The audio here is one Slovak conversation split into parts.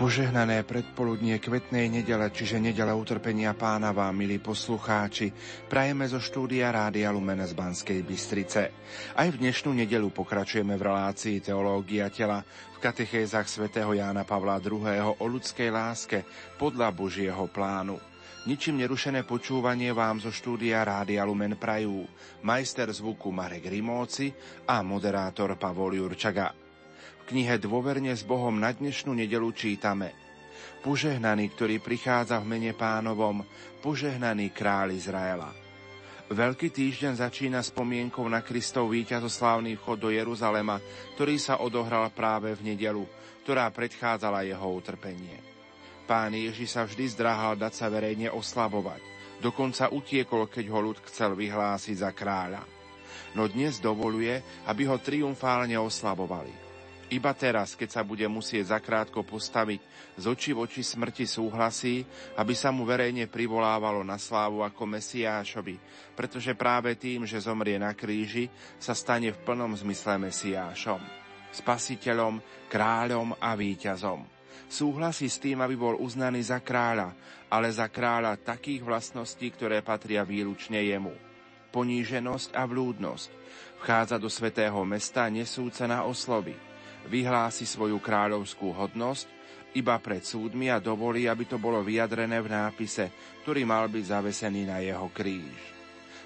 Požehnané predpoludnie kvetnej nedele, čiže nedele utrpenia pána vám, milí poslucháči, prajeme zo štúdia Rádia Lumen z Banskej Bystrice. Aj v dnešnú nedelu pokračujeme v relácii Teológia tela v katechézach svätého Jána Pavla II. o ľudskej láske podľa Božieho plánu. Ničím nerušené počúvanie vám zo štúdia Rádia Lumen prajú majster zvuku Marek Rimóci a moderátor Pavol Jurčaga knihe Dôverne s Bohom na dnešnú nedelu čítame Požehnaný, ktorý prichádza v mene pánovom, požehnaný kráľ Izraela. Veľký týždeň začína spomienkou na Kristov víťazoslávny vchod do Jeruzalema, ktorý sa odohral práve v nedelu, ktorá predchádzala jeho utrpenie. Pán Ježiš sa vždy zdráhal dať sa verejne oslavovať. Dokonca utiekol, keď ho ľud chcel vyhlásiť za kráľa. No dnes dovoluje, aby ho triumfálne oslavovali. Iba teraz, keď sa bude musieť zakrátko postaviť z očí v oči smrti súhlasí, aby sa mu verejne privolávalo na slávu ako Mesiášovi, pretože práve tým, že zomrie na kríži, sa stane v plnom zmysle Mesiášom, spasiteľom, kráľom a víťazom. Súhlasí s tým, aby bol uznaný za kráľa, ale za kráľa takých vlastností, ktoré patria výlučne jemu. Poníženosť a vlúdnosť. Vchádza do svetého mesta nesúca na oslovy vyhlási svoju kráľovskú hodnosť iba pred súdmi a dovolí, aby to bolo vyjadrené v nápise, ktorý mal byť zavesený na jeho kríž.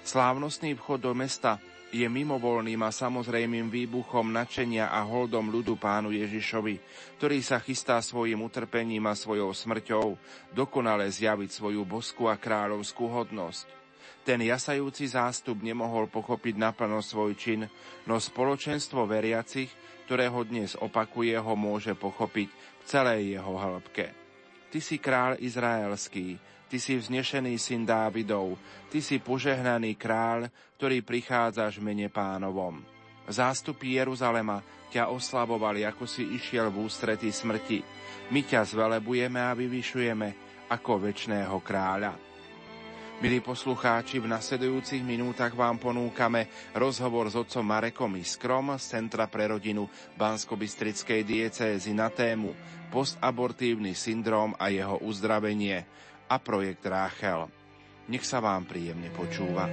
Slávnostný vchod do mesta je mimovolným a samozrejmým výbuchom načenia a holdom ľudu pánu Ježišovi, ktorý sa chystá svojim utrpením a svojou smrťou dokonale zjaviť svoju bosku a kráľovskú hodnosť. Ten jasajúci zástup nemohol pochopiť naplno svoj čin, no spoločenstvo veriacich ktoré ho dnes opakuje, ho môže pochopiť v celej jeho hĺbke. Ty si král izraelský, ty si vznešený syn Dávidov, ty si požehnaný král, ktorý prichádzaš v mene pánovom. Zástupy Jeruzalema ťa oslavovali, ako si išiel v ústretí smrti. My ťa zvelebujeme a vyvyšujeme ako väčšného kráľa. Milí poslucháči, v nasledujúcich minútach vám ponúkame rozhovor s otcom Marekom Iskrom z Centra pre rodinu Bansko-Bystrickej diecézy na tému postabortívny syndróm a jeho uzdravenie a projekt Ráchel. Nech sa vám príjemne počúva.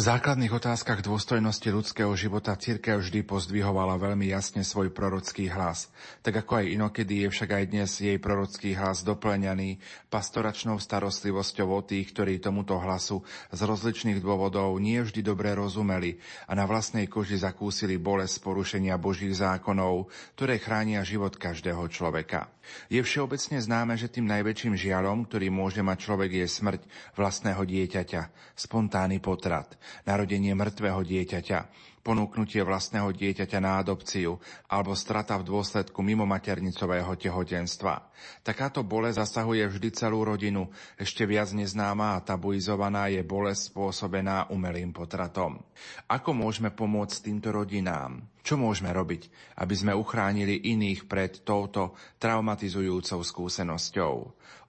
V základných otázkach dôstojnosti ľudského života církev vždy pozdvihovala veľmi jasne svoj prorocký hlas. Tak ako aj inokedy je však aj dnes jej prorocký hlas doplňaný pastoračnou starostlivosťou o tých, ktorí tomuto hlasu z rozličných dôvodov nie vždy dobre rozumeli a na vlastnej koži zakúsili bolesť porušenia Božích zákonov, ktoré chránia život každého človeka. Je všeobecne známe, že tým najväčším žialom, ktorý môže mať človek, je smrť vlastného dieťaťa, spontánny potrat, narodenie mŕtvého dieťaťa, ponúknutie vlastného dieťaťa na adopciu alebo strata v dôsledku mimomaternicového tehotenstva. Takáto bolesť zasahuje vždy celú rodinu. Ešte viac neznáma a tabuizovaná je bolesť spôsobená umelým potratom. Ako môžeme pomôcť týmto rodinám? Čo môžeme robiť, aby sme uchránili iných pred touto traumatizujúcou skúsenosťou?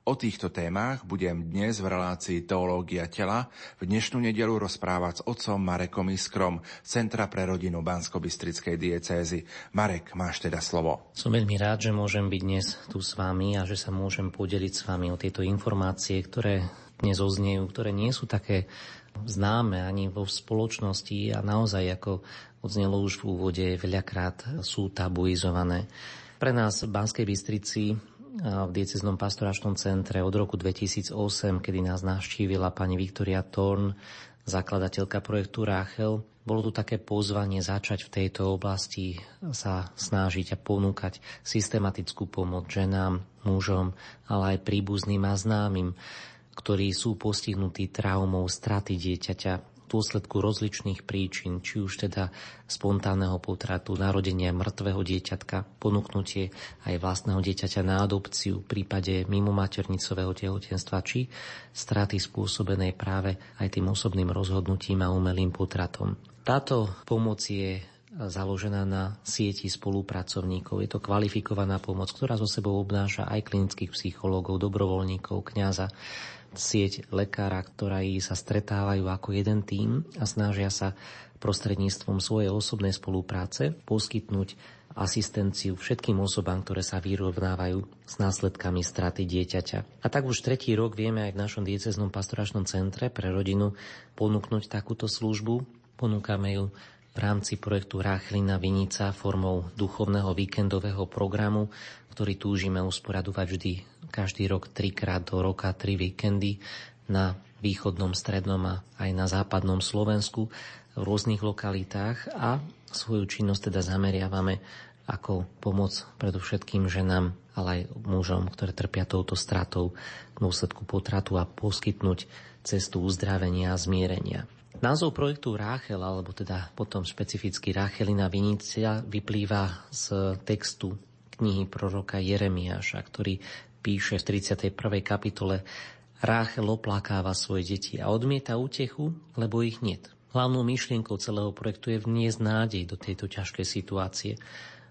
O týchto témach budem dnes v relácii Teológia tela v dnešnú nedelu rozprávať s otcom Marekom Iskrom Centra pre rodinu Bansko-Bystrickej diecézy. Marek, máš teda slovo. Som veľmi rád, že môžem byť dnes tu s vami a že sa môžem podeliť s vami o tieto informácie, ktoré dnes oznejú, ktoré nie sú také známe ani vo spoločnosti a naozaj, ako odznelo už v úvode, veľakrát sú tabuizované. Pre nás v Banskej Bystrici v dieceznom pastoračnom centre od roku 2008, kedy nás navštívila pani Viktoria Thorn, zakladateľka projektu Rachel. Bolo tu také pozvanie začať v tejto oblasti sa snažiť a ponúkať systematickú pomoc ženám, mužom, ale aj príbuzným a známym, ktorí sú postihnutí traumou straty dieťaťa dôsledku rozličných príčin, či už teda spontánneho potratu, narodenia mŕtvého dieťatka, ponúknutie aj vlastného dieťaťa na adopciu v prípade mimo maternicového tehotenstva, či straty spôsobenej práve aj tým osobným rozhodnutím a umelým potratom. Táto pomoc je založená na sieti spolupracovníkov. Je to kvalifikovaná pomoc, ktorá zo sebou obnáša aj klinických psychológov, dobrovoľníkov, kňaza, sieť lekára, ktorí sa stretávajú ako jeden tím a snažia sa prostredníctvom svojej osobnej spolupráce poskytnúť asistenciu všetkým osobám, ktoré sa vyrovnávajú s následkami straty dieťaťa. A tak už tretí rok vieme aj v našom dieceznom pastoračnom centre pre rodinu ponúknuť takúto službu. Ponúkame ju v rámci projektu Ráchlina Vinica formou duchovného víkendového programu, ktorý túžime usporadovať vždy každý rok trikrát do roka, tri víkendy na východnom, strednom a aj na západnom Slovensku v rôznych lokalitách a svoju činnosť teda zameriavame ako pomoc predovšetkým ženám, ale aj mužom, ktoré trpia touto stratou v dôsledku potratu a poskytnúť cestu uzdravenia a zmierenia. Názov projektu Ráchel, alebo teda potom špecificky Ráchelina Vinícia, vyplýva z textu knihy proroka Jeremiáša, ktorý píše v 31. kapitole Ráchel oplakáva svoje deti a odmieta útechu, lebo ich niet. Hlavnou myšlienkou celého projektu je vniesť nádej do tejto ťažkej situácie.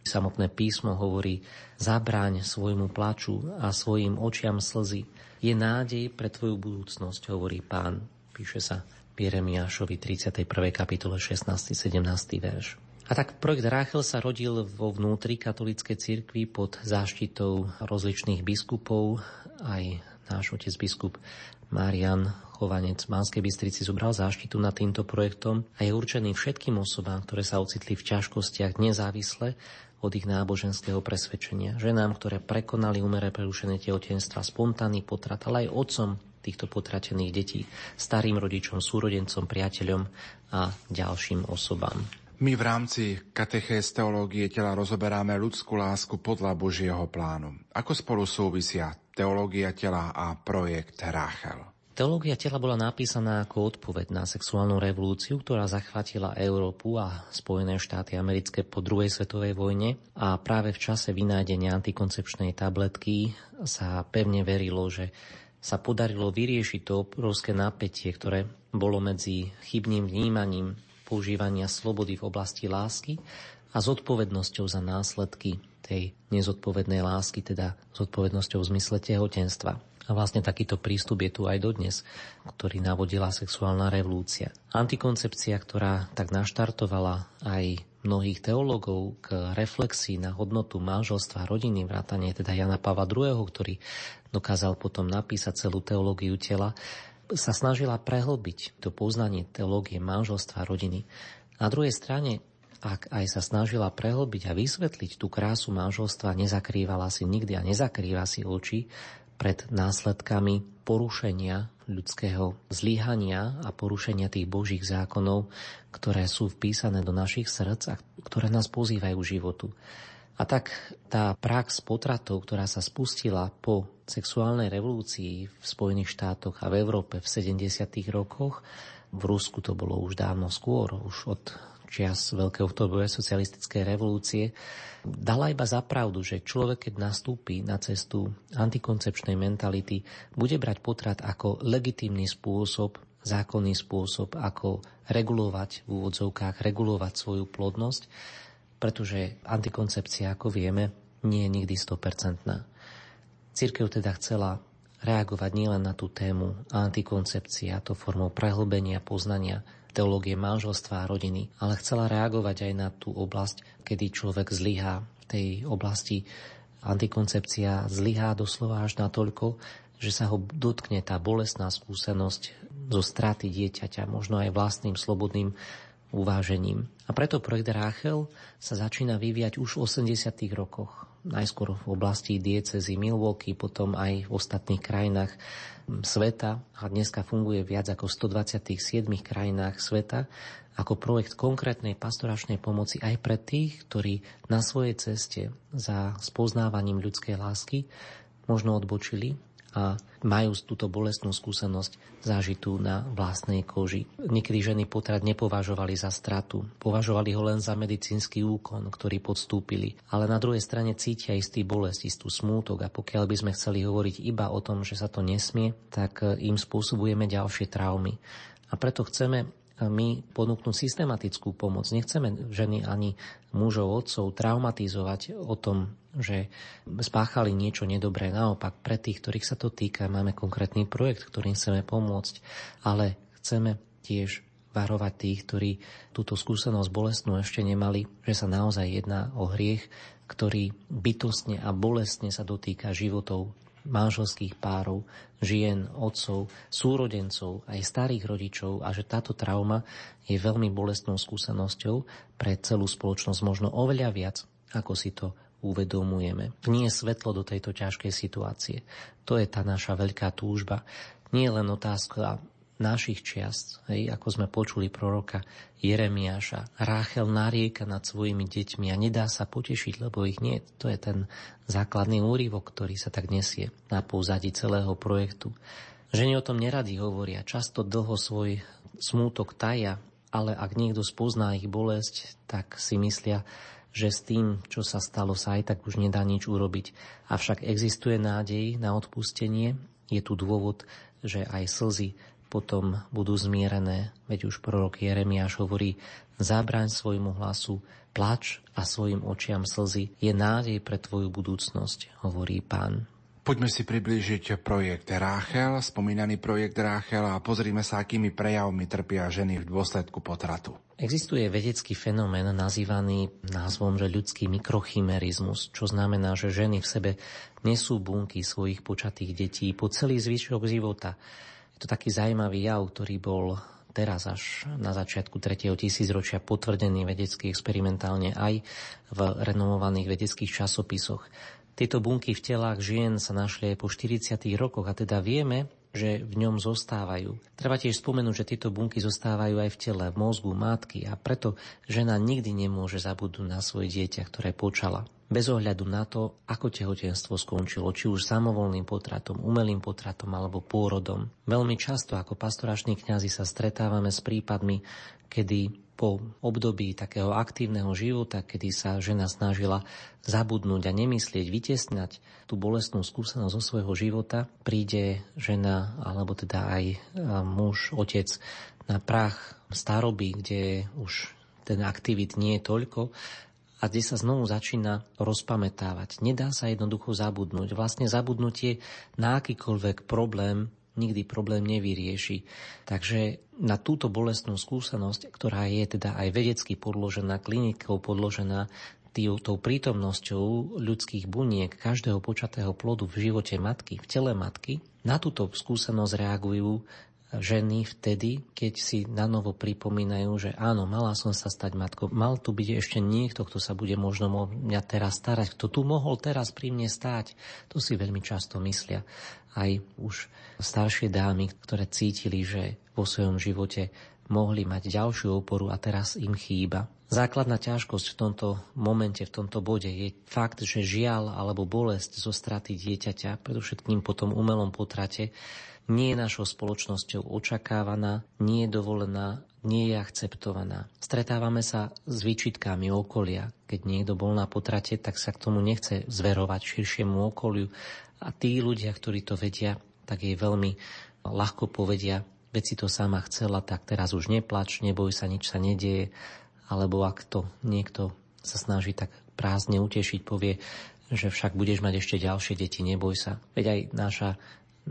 Samotné písmo hovorí, zabráň svojmu plaču a svojim očiam slzy. Je nádej pre tvoju budúcnosť, hovorí pán. Píše sa Jeremiášovi 31. kapitole 16. 17. verš. A tak projekt Ráchel sa rodil vo vnútri katolíckej cirkvi pod záštitou rozličných biskupov. Aj náš otec biskup Marian Chovanec v Banskej Bystrici zobral záštitu nad týmto projektom a je určený všetkým osobám, ktoré sa ocitli v ťažkostiach nezávisle od ich náboženského presvedčenia. Ženám, ktoré prekonali umere prerušené tehotenstva, spontánny potrat, ale aj otcom týchto potratených detí, starým rodičom, súrodencom, priateľom a ďalším osobám. My v rámci katechéz teológie tela rozoberáme ľudskú lásku podľa Božieho plánu. Ako spolu súvisia teológia tela a projekt Rachel? Teológia tela bola napísaná ako odpoveď na sexuálnu revolúciu, ktorá zachvatila Európu a Spojené štáty americké po druhej svetovej vojne a práve v čase vynájdenia antikoncepčnej tabletky sa pevne verilo, že sa podarilo vyriešiť to obrovské napätie, ktoré bolo medzi chybným vnímaním používania slobody v oblasti lásky a zodpovednosťou za následky tej nezodpovednej lásky, teda zodpovednosťou v zmysle tehotenstva. A vlastne takýto prístup je tu aj dodnes, ktorý navodila sexuálna revolúcia. Antikoncepcia, ktorá tak naštartovala aj mnohých teológov k reflexii na hodnotu manželstva rodiny, vrátane teda Jana Pavla II., ktorý dokázal potom napísať celú teológiu tela, sa snažila prehlbiť to poznanie teológie manželstva rodiny. Na druhej strane, ak aj sa snažila prehlbiť a vysvetliť tú krásu manželstva, nezakrývala si nikdy a nezakrýva si oči pred následkami porušenia ľudského zlyhania a porušenia tých božích zákonov, ktoré sú vpísané do našich srdc a ktoré nás pozývajú k životu. A tak tá prax potratov, ktorá sa spustila po sexuálnej revolúcii v Spojených štátoch a v Európe v 70. rokoch, v Rusku to bolo už dávno skôr, už od čias Veľkej oktobrovej socialistickej revolúcie, dala iba za pravdu, že človek, keď nastúpi na cestu antikoncepčnej mentality, bude brať potrat ako legitímny spôsob, zákonný spôsob, ako regulovať v úvodzovkách, regulovať svoju plodnosť, pretože antikoncepcia, ako vieme, nie je nikdy 100%. Církev teda chcela reagovať nielen na tú tému antikoncepcia, to formou prehlbenia poznania teológie manželstva a rodiny, ale chcela reagovať aj na tú oblasť, kedy človek zlyhá v tej oblasti. Antikoncepcia zlyhá doslova až natoľko, že sa ho dotkne tá bolestná skúsenosť zo straty dieťaťa, možno aj vlastným slobodným uvážením. A preto projekt Ráchel sa začína vyvíjať už v 80. rokoch. Najskôr v oblasti diecezy Milwaukee, potom aj v ostatných krajinách sveta a dneska funguje viac ako v 127 krajinách sveta ako projekt konkrétnej pastoračnej pomoci aj pre tých, ktorí na svojej ceste za spoznávaním ľudskej lásky možno odbočili a majú túto bolestnú skúsenosť zažitú na vlastnej koži. Niekedy ženy potrat nepovažovali za stratu, považovali ho len za medicínsky úkon, ktorý podstúpili, ale na druhej strane cítia istý bolest, istú smútok a pokiaľ by sme chceli hovoriť iba o tom, že sa to nesmie, tak im spôsobujeme ďalšie traumy. A preto chceme my ponúknuť systematickú pomoc. Nechceme ženy ani mužov, otcov traumatizovať o tom, že spáchali niečo nedobré. Naopak, pre tých, ktorých sa to týka, máme konkrétny projekt, ktorým chceme pomôcť, ale chceme tiež varovať tých, ktorí túto skúsenosť bolestnú ešte nemali, že sa naozaj jedná o hriech, ktorý bytostne a bolestne sa dotýka životov manželských párov, žien, otcov, súrodencov, aj starých rodičov a že táto trauma je veľmi bolestnou skúsenosťou pre celú spoločnosť možno oveľa viac, ako si to uvedomujeme. Nie svetlo do tejto ťažkej situácie. To je tá naša veľká túžba. Nie je len otázka našich čiast, hej, ako sme počuli proroka Jeremiáša. Ráchel narieka nad svojimi deťmi a nedá sa potešiť, lebo ich nie. To je ten základný úrivok, ktorý sa tak nesie na pozadí celého projektu. Ženy o tom nerady hovoria, často dlho svoj smútok taja, ale ak niekto spozná ich bolesť, tak si myslia, že s tým, čo sa stalo, sa aj tak už nedá nič urobiť. Avšak existuje nádej na odpustenie, je tu dôvod, že aj slzy potom budú zmierené. Veď už prorok Jeremiáš hovorí, zábraň svojmu hlasu, plač a svojim očiam slzy je nádej pre tvoju budúcnosť, hovorí pán. Poďme si priblížiť projekt Ráchel, spomínaný projekt Ráchel a pozrime sa, akými prejavmi trpia ženy v dôsledku potratu. Existuje vedecký fenomén nazývaný názvom, že ľudský mikrochimerizmus, čo znamená, že ženy v sebe nesú bunky svojich počatých detí po celý zvyšok života to taký zaujímavý jav, ktorý bol teraz až na začiatku 3. tisícročia potvrdený vedecky experimentálne aj v renomovaných vedeckých časopisoch. Tieto bunky v telách žien sa našli aj po 40. rokoch a teda vieme, že v ňom zostávajú. Treba tiež spomenúť, že tieto bunky zostávajú aj v tele, v mozgu, matky a preto žena nikdy nemôže zabudnúť na svoje dieťa, ktoré počala. Bez ohľadu na to, ako tehotenstvo skončilo, či už samovolným potratom, umelým potratom alebo pôrodom. Veľmi často ako pastorační kňazi sa stretávame s prípadmi, kedy po období takého aktívneho života, kedy sa žena snažila zabudnúť a nemyslieť, vytesnať tú bolestnú skúsenosť zo svojho života, príde žena, alebo teda aj muž, otec na prach staroby, kde už ten aktivit nie je toľko a kde sa znovu začína rozpamätávať. Nedá sa jednoducho zabudnúť. Vlastne zabudnutie na akýkoľvek problém nikdy problém nevyrieši. Takže na túto bolestnú skúsenosť, ktorá je teda aj vedecky podložená, klinikou podložená, tou prítomnosťou ľudských buniek každého počatého plodu v živote matky, v tele matky, na túto skúsenosť reagujú ženy vtedy, keď si na novo pripomínajú, že áno, mala som sa stať matkou, mal tu byť ešte niekto, kto sa bude možno mňa teraz starať, kto tu mohol teraz pri mne stáť. To si veľmi často myslia aj už staršie dámy, ktoré cítili, že vo svojom živote mohli mať ďalšiu oporu a teraz im chýba. Základná ťažkosť v tomto momente, v tomto bode je fakt, že žiaľ alebo bolesť zo straty dieťaťa, predovšetkým po tom umelom potrate, nie je našou spoločnosťou očakávaná, nie je dovolená, nie je akceptovaná. Stretávame sa s výčitkami okolia. Keď niekto bol na potrate, tak sa k tomu nechce zverovať širšiemu okoliu. A tí ľudia, ktorí to vedia, tak jej veľmi ľahko povedia, veď si to sama chcela, tak teraz už neplač, neboj sa, nič sa nedieje. Alebo ak to niekto sa snaží tak prázdne utešiť, povie, že však budeš mať ešte ďalšie deti, neboj sa. Veď aj naša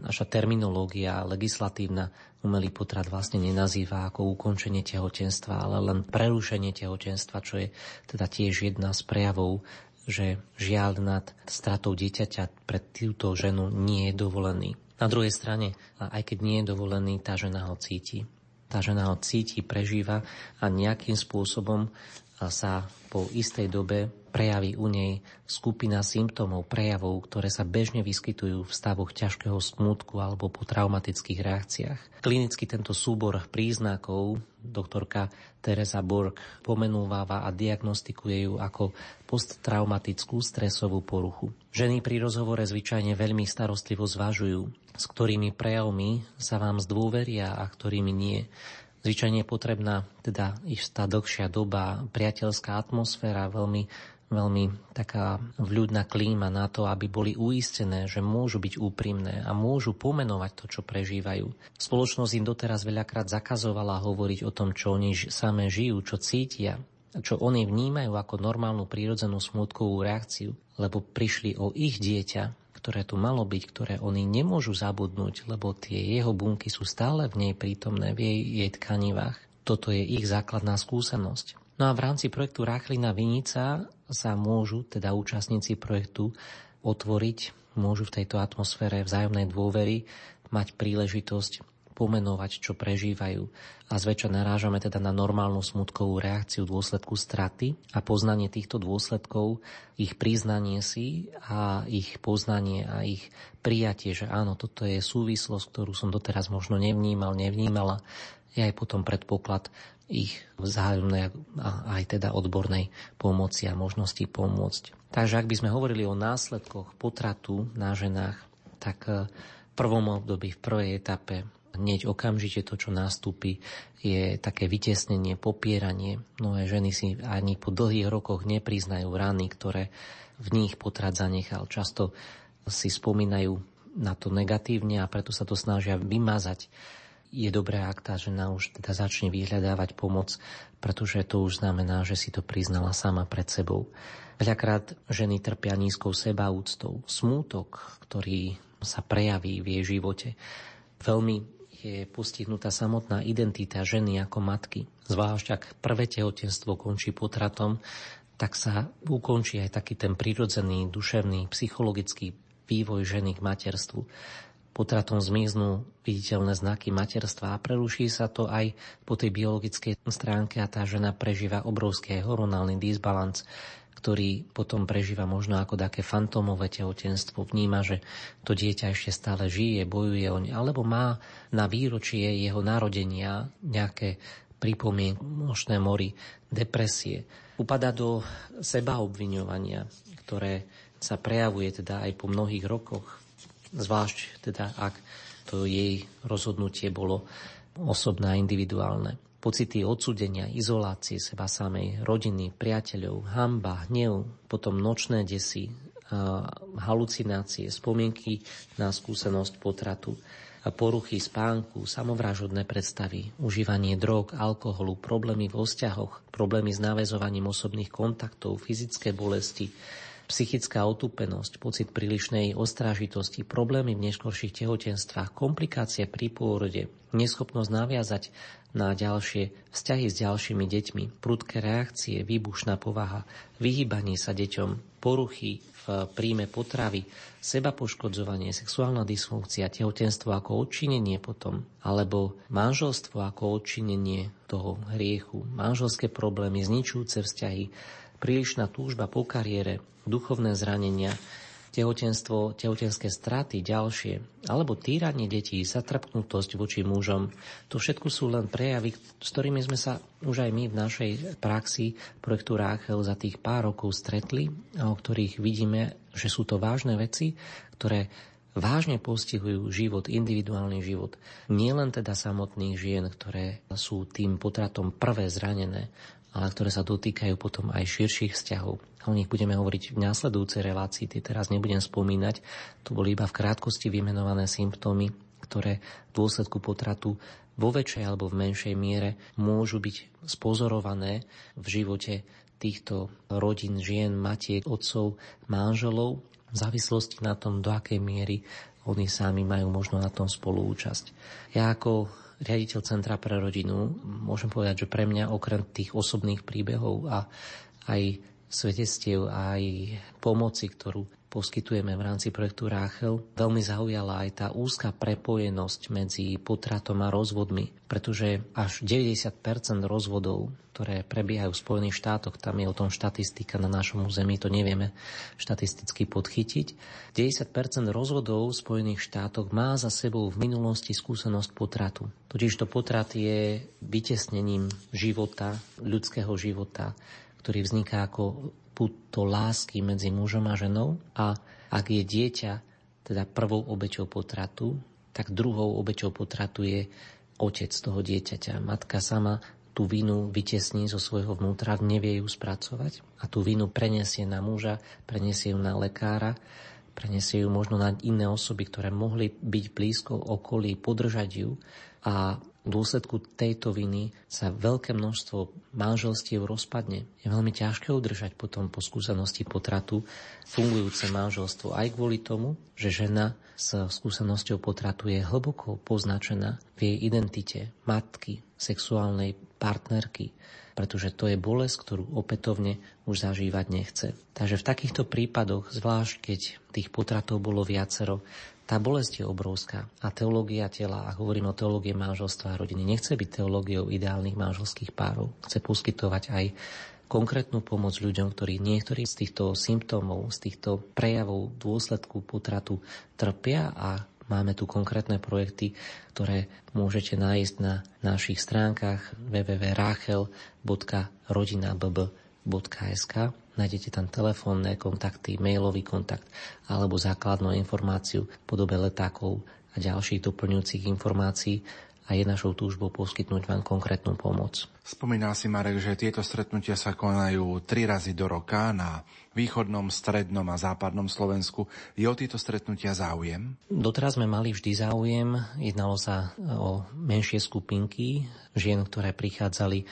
naša terminológia legislatívna umelý potrat vlastne nenazýva ako ukončenie tehotenstva, ale len prerušenie tehotenstva, čo je teda tiež jedna z prejavov, že žiaľ nad stratou dieťaťa pre túto ženu nie je dovolený. Na druhej strane, aj keď nie je dovolený, tá žena ho cíti. Tá žena ho cíti, prežíva a nejakým spôsobom sa po istej dobe prejaví u nej skupina symptómov, prejavov, ktoré sa bežne vyskytujú v stavoch ťažkého smútku alebo po traumatických reakciách. Klinicky tento súbor príznakov doktorka Teresa Borg pomenúváva a diagnostikuje ju ako posttraumatickú stresovú poruchu. Ženy pri rozhovore zvyčajne veľmi starostlivo zvažujú, s ktorými prejavmi sa vám zdôveria a ktorými nie. Zvyčajne je potrebná teda istá dlhšia doba, priateľská atmosféra, veľmi veľmi taká vľudná klíma na to, aby boli uistené, že môžu byť úprimné a môžu pomenovať to, čo prežívajú. Spoločnosť im doteraz veľakrát zakazovala hovoriť o tom, čo oni samé žijú, čo cítia, čo oni vnímajú ako normálnu prírodzenú smutkovú reakciu, lebo prišli o ich dieťa, ktoré tu malo byť, ktoré oni nemôžu zabudnúť, lebo tie jeho bunky sú stále v nej prítomné, v jej, jej tkanivách. Toto je ich základná skúsenosť. No a v rámci projektu Ráchlina Vinica sa môžu, teda účastníci projektu, otvoriť, môžu v tejto atmosfére vzájomnej dôvery mať príležitosť pomenovať, čo prežívajú. A zväčša narážame teda na normálnu smutkovú reakciu v dôsledku straty a poznanie týchto dôsledkov, ich priznanie si a ich poznanie a ich prijatie, že áno, toto je súvislosť, ktorú som doteraz možno nevnímal, nevnímala, je aj potom predpoklad ich vzájomnej a aj teda odbornej pomoci a možnosti pomôcť. Takže ak by sme hovorili o následkoch potratu na ženách, tak v prvom období, v prvej etape hneď okamžite to, čo nastúpi, je také vytesnenie, popieranie. Mnohé ženy si ani po dlhých rokoch nepriznajú rany, ktoré v nich potrat zanechal. Často si spomínajú na to negatívne a preto sa to snažia vymazať. Je dobré, ak tá žena už teda začne vyhľadávať pomoc, pretože to už znamená, že si to priznala sama pred sebou. Veľakrát ženy trpia nízkou sebaúctou. Smútok, ktorý sa prejaví v jej živote, veľmi je postihnutá samotná identita ženy ako matky. Zvlášť ak prvé tehotenstvo končí potratom, tak sa ukončí aj taký ten prirodzený, duševný, psychologický vývoj ženy k materstvu. Potratom zmiznú viditeľné znaky materstva a preruší sa to aj po tej biologickej stránke a tá žena prežíva obrovský hormonálny disbalans, ktorý potom prežíva možno ako také fantómové tehotenstvo, vníma, že to dieťa ešte stále žije, bojuje o ne, alebo má na výročie jeho narodenia nejaké pripomienky, možné mori, depresie. Upada do seba obviňovania, ktoré sa prejavuje teda aj po mnohých rokoch, zvlášť teda ak to jej rozhodnutie bolo osobné a individuálne. Pocity odsudenia, izolácie seba samej, rodiny, priateľov, hamba, hnev, potom nočné desy, halucinácie, spomienky na skúsenosť potratu, poruchy spánku, samovražodné predstavy, užívanie drog, alkoholu, problémy vo vzťahoch, problémy s návezovaním osobných kontaktov, fyzické bolesti, psychická otúpenosť, pocit prílišnej ostrážitosti, problémy v neskôrších tehotenstvách, komplikácie pri pôrode, neschopnosť naviazať na ďalšie vzťahy s ďalšími deťmi, prudké reakcie, výbušná povaha, vyhýbanie sa deťom, poruchy v príjme potravy, seba poškodzovanie, sexuálna dysfunkcia, tehotenstvo ako odčinenie potom, alebo manželstvo ako odčinenie toho hriechu, manželské problémy, zničujúce vzťahy, prílišná túžba po kariére, duchovné zranenia, tehotenstvo, tehotenské straty ďalšie, alebo týranie detí, zatrpnutosť voči mužom. To všetko sú len prejavy, s ktorými sme sa už aj my v našej praxi projektu Ráchel za tých pár rokov stretli a o ktorých vidíme, že sú to vážne veci, ktoré vážne postihujú život, individuálny život. Nie len teda samotných žien, ktoré sú tým potratom prvé zranené, ale ktoré sa dotýkajú potom aj širších vzťahov. O nich budeme hovoriť v následujúcej relácii, tie teraz nebudem spomínať. To boli iba v krátkosti vymenované symptómy, ktoré v dôsledku potratu vo väčšej alebo v menšej miere môžu byť spozorované v živote týchto rodín, žien, matiek, otcov, manželov v závislosti na tom, do akej miery oni sami majú možno na tom spoluúčasť. Ja ako riaditeľ Centra pre rodinu, môžem povedať, že pre mňa okrem tých osobných príbehov a aj svedectiev, aj pomoci, ktorú poskytujeme v rámci projektu Ráchel, veľmi zaujala aj tá úzka prepojenosť medzi potratom a rozvodmi, pretože až 90% rozvodov, ktoré prebiehajú v Spojených štátoch, tam je o tom štatistika na našom území, to nevieme štatisticky podchytiť. 90% rozvodov v Spojených štátoch má za sebou v minulosti skúsenosť potratu. Totiž to potrat je vytesnením života, ľudského života, ktorý vzniká ako puto lásky medzi mužom a ženou. A ak je dieťa teda prvou obeťou potratu, tak druhou obeťou potratu je otec toho dieťaťa. Matka sama tú vinu vytesní zo svojho vnútra, nevie ju spracovať. A tú vinu preniesie na muža, preniesie ju na lekára, preniesie ju možno na iné osoby, ktoré mohli byť blízko okolí, podržať ju. A v dôsledku tejto viny sa veľké množstvo manželstiev rozpadne. Je veľmi ťažké udržať potom po skúsenosti potratu fungujúce manželstvo aj kvôli tomu, že žena s skúsenosťou potratu je hlboko poznačená v jej identite matky, sexuálnej partnerky, pretože to je bolesť, ktorú opätovne už zažívať nechce. Takže v takýchto prípadoch, zvlášť keď tých potratov bolo viacero, tá bolesť je obrovská. A teológia tela, a hovorím o teológie manželstva a rodiny, nechce byť teológiou ideálnych manželských párov. Chce poskytovať aj konkrétnu pomoc ľuďom, ktorí niektorí z týchto symptómov, z týchto prejavov dôsledku potratu trpia a máme tu konkrétne projekty, ktoré môžete nájsť na našich stránkach www.rachel.rodinabb.sk Nájdete tam telefónne kontakty, mailový kontakt alebo základnú informáciu v podobe letákov a ďalších doplňujúcich informácií a je našou túžbou poskytnúť vám konkrétnu pomoc. Spomínal si, Marek, že tieto stretnutia sa konajú tri razy do roka na východnom, strednom a západnom Slovensku. Je o tieto stretnutia záujem? Doteraz sme mali vždy záujem. Jednalo sa o menšie skupinky žien, ktoré prichádzali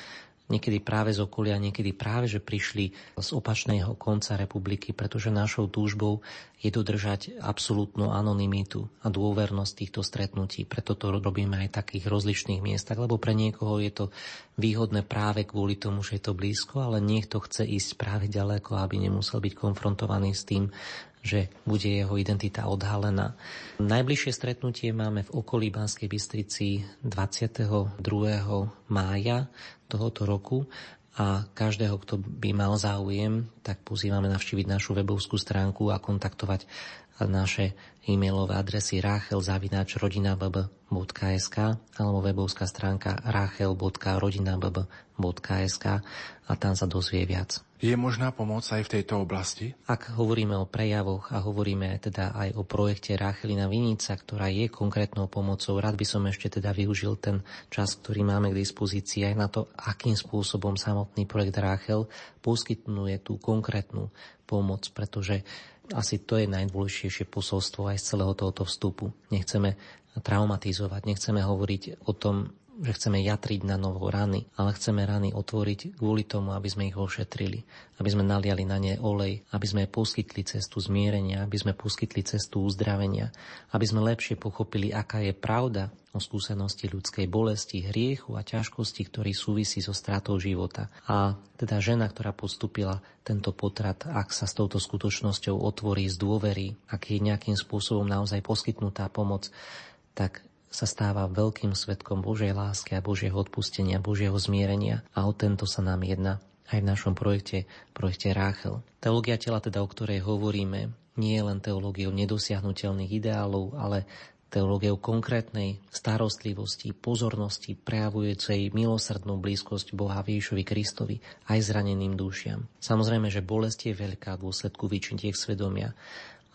niekedy práve z okolia, niekedy práve, že prišli z opačného konca republiky, pretože našou túžbou je dodržať absolútnu anonymitu a dôvernosť týchto stretnutí. Preto to robíme aj v takých rozličných miestach, lebo pre niekoho je to výhodné práve kvôli tomu, že je to blízko, ale niekto chce ísť práve ďaleko, aby nemusel byť konfrontovaný s tým, že bude jeho identita odhalená. Najbližšie stretnutie máme v okolí Banskej Bystrici 22. mája tohoto roku a každého, kto by mal záujem, tak pozývame navštíviť našu webovskú stránku a kontaktovať naše e-mailové adresy rachel.rodinabb.sk alebo webovská stránka rachel.rodinabb.sk a tam sa dozvie viac. Je možná pomoc aj v tejto oblasti? Ak hovoríme o prejavoch a hovoríme teda aj o projekte Ráchelina Vinica, ktorá je konkrétnou pomocou, rád by som ešte teda využil ten čas, ktorý máme k dispozícii aj na to, akým spôsobom samotný projekt Ráchel poskytnuje tú konkrétnu pomoc, pretože asi to je najdôležitejšie posolstvo aj z celého tohoto vstupu. Nechceme traumatizovať, nechceme hovoriť o tom, že chceme jatriť na novo rany, ale chceme rany otvoriť kvôli tomu, aby sme ich ošetrili, aby sme naliali na ne olej, aby sme poskytli cestu zmierenia, aby sme poskytli cestu uzdravenia, aby sme lepšie pochopili, aká je pravda o skúsenosti ľudskej bolesti, hriechu a ťažkosti, ktorý súvisí so stratou života. A teda žena, ktorá postupila tento potrat, ak sa s touto skutočnosťou otvorí z dôvery, ak je nejakým spôsobom naozaj poskytnutá pomoc, tak sa stáva veľkým svetkom Božej lásky a Božieho odpustenia, Božieho zmierenia a o tento sa nám jedná aj v našom projekte, projekte Ráchel. Teológia tela, teda o ktorej hovoríme, nie je len teológiou nedosiahnutelných ideálov, ale teológiou konkrétnej starostlivosti, pozornosti, prejavujúcej milosrdnú blízkosť Boha Ježišovi Kristovi aj zraneným dušiam. Samozrejme, že bolesť je veľká v dôsledku vyčintiek svedomia,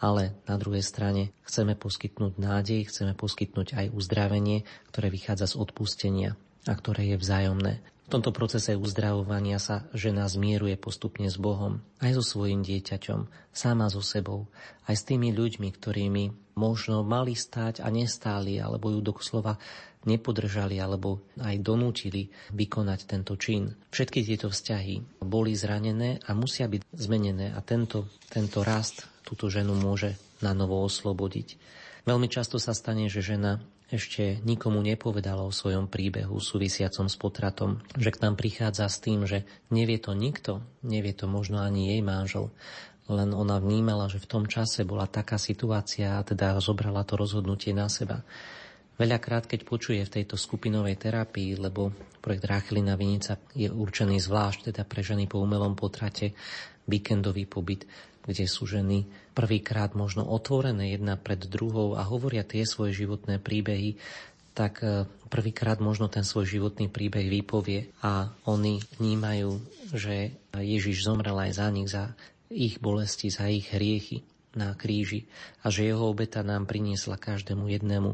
ale na druhej strane chceme poskytnúť nádej, chceme poskytnúť aj uzdravenie, ktoré vychádza z odpustenia a ktoré je vzájomné. V tomto procese uzdravovania sa žena zmieruje postupne s Bohom, aj so svojim dieťaťom, sama so sebou, aj s tými ľuďmi, ktorými možno mali stáť a nestáli, alebo ju doslova nepodržali alebo aj donútili vykonať tento čin. Všetky tieto vzťahy boli zranené a musia byť zmenené a tento, tento rast túto ženu môže na novo oslobodiť. Veľmi často sa stane, že žena ešte nikomu nepovedala o svojom príbehu súvisiacom s potratom, že k nám prichádza s tým, že nevie to nikto, nevie to možno ani jej manžel, len ona vnímala, že v tom čase bola taká situácia a teda zobrala to rozhodnutie na seba. Veľakrát, keď počuje v tejto skupinovej terapii, lebo projekt Ráchelina Vinica je určený zvlášť teda pre ženy po umelom potrate, víkendový pobyt, kde sú ženy prvýkrát možno otvorené jedna pred druhou a hovoria tie svoje životné príbehy, tak e, prvýkrát možno ten svoj životný príbeh vypovie a oni vnímajú, že Ježiš zomrel aj za nich, za ich bolesti, za ich hriechy. na kríži a že jeho obeta nám priniesla každému jednému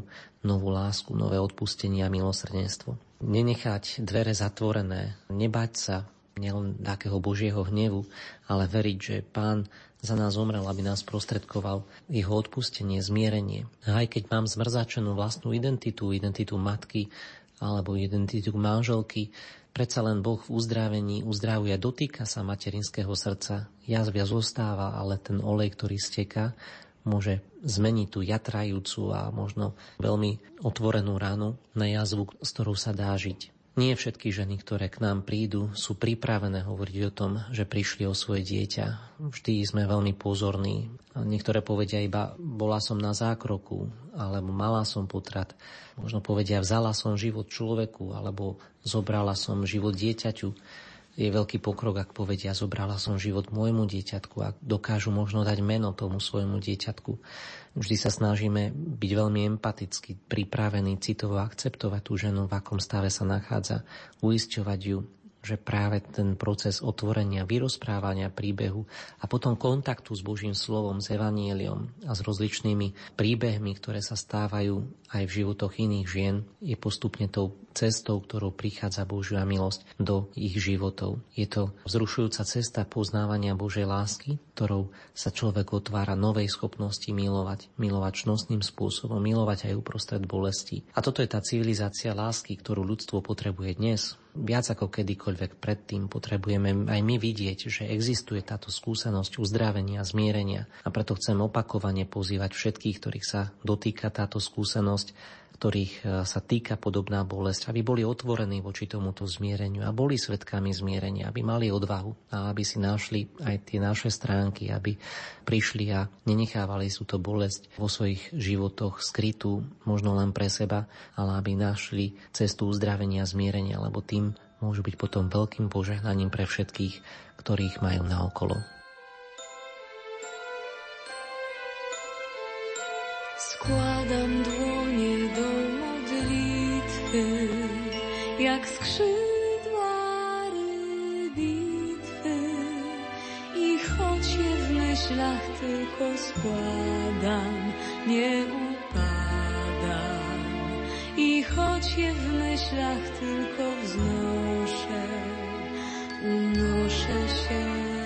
novú lásku, nové odpustenie a milosrdenstvo. Nenechať dvere zatvorené, nebať sa nielen takého Božieho hnevu, ale veriť, že Pán za nás zomrel, aby nás prostredkoval jeho odpustenie, zmierenie. A aj keď mám zmrzačenú vlastnú identitu, identitu matky alebo identitu manželky, predsa len Boh v uzdravení uzdravuje, dotýka sa materinského srdca, jazvia zostáva, ale ten olej, ktorý steká, môže zmeniť tú jatrajúcu a možno veľmi otvorenú ránu na jazvu, s ktorou sa dá žiť. Nie všetky ženy, ktoré k nám prídu, sú pripravené hovoriť o tom, že prišli o svoje dieťa. Vždy sme veľmi pozorní. Niektoré povedia iba, bola som na zákroku, alebo mala som potrat. Možno povedia, vzala som život človeku, alebo zobrala som život dieťaťu je veľký pokrok, ak povedia, zobrala som život môjmu dieťatku a dokážu možno dať meno tomu svojmu dieťatku. Vždy sa snažíme byť veľmi empaticky, pripravení citovo akceptovať tú ženu, v akom stave sa nachádza, uisťovať ju, že práve ten proces otvorenia, vyrozprávania príbehu a potom kontaktu s Božím slovom, s Evanieliom a s rozličnými príbehmi, ktoré sa stávajú aj v životoch iných žien, je postupne tou cestou, ktorou prichádza Božia milosť do ich životov. Je to vzrušujúca cesta poznávania Božej lásky, ktorou sa človek otvára novej schopnosti milovať, milovať čnostným spôsobom, milovať aj uprostred bolesti. A toto je tá civilizácia lásky, ktorú ľudstvo potrebuje dnes. Viac ako kedykoľvek predtým potrebujeme aj my vidieť, že existuje táto skúsenosť uzdravenia, zmierenia. A preto chcem opakovane pozývať všetkých, ktorých sa dotýka táto skúsenosť, ktorých e, sa týka podobná bolesť, aby boli otvorení voči tomuto zmiereniu a boli svetkami zmierenia, aby mali odvahu a aby si našli aj tie naše stránky, aby prišli a nenechávali sú to bolesť vo svojich životoch skrytú, možno len pre seba, ale aby našli cestu uzdravenia zmierenia, lebo tým môžu byť potom veľkým požehnaním pre všetkých, ktorých majú na okolo. Składam jak skrzydła rybitwy. I choć je w myślach tylko składam, nie upadam. I choć je w myślach tylko wznoszę, unoszę się.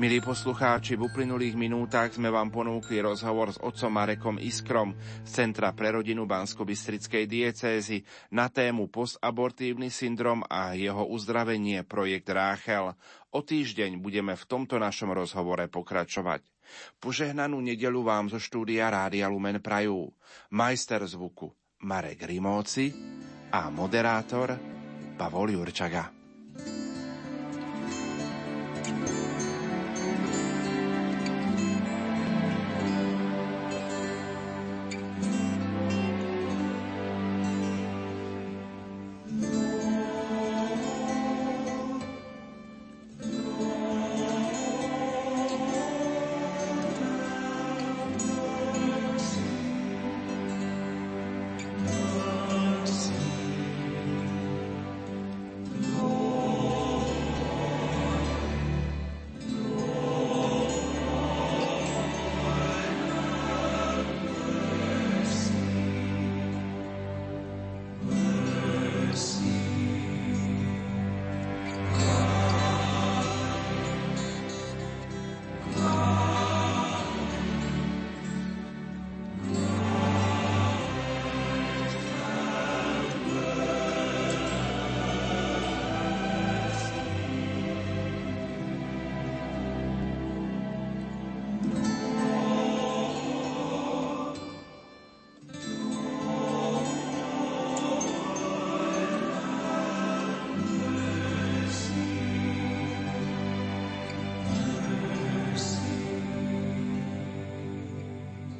Milí poslucháči, v uplynulých minútach sme vám ponúkli rozhovor s otcom Marekom Iskrom z Centra pre rodinu bansko diecézy na tému postabortívny syndrom a jeho uzdravenie projekt Ráchel. O týždeň budeme v tomto našom rozhovore pokračovať. Požehnanú nedelu vám zo štúdia Rádia Lumen Prajú. Majster zvuku Marek Rimóci a moderátor Pavol Jurčaga. thank you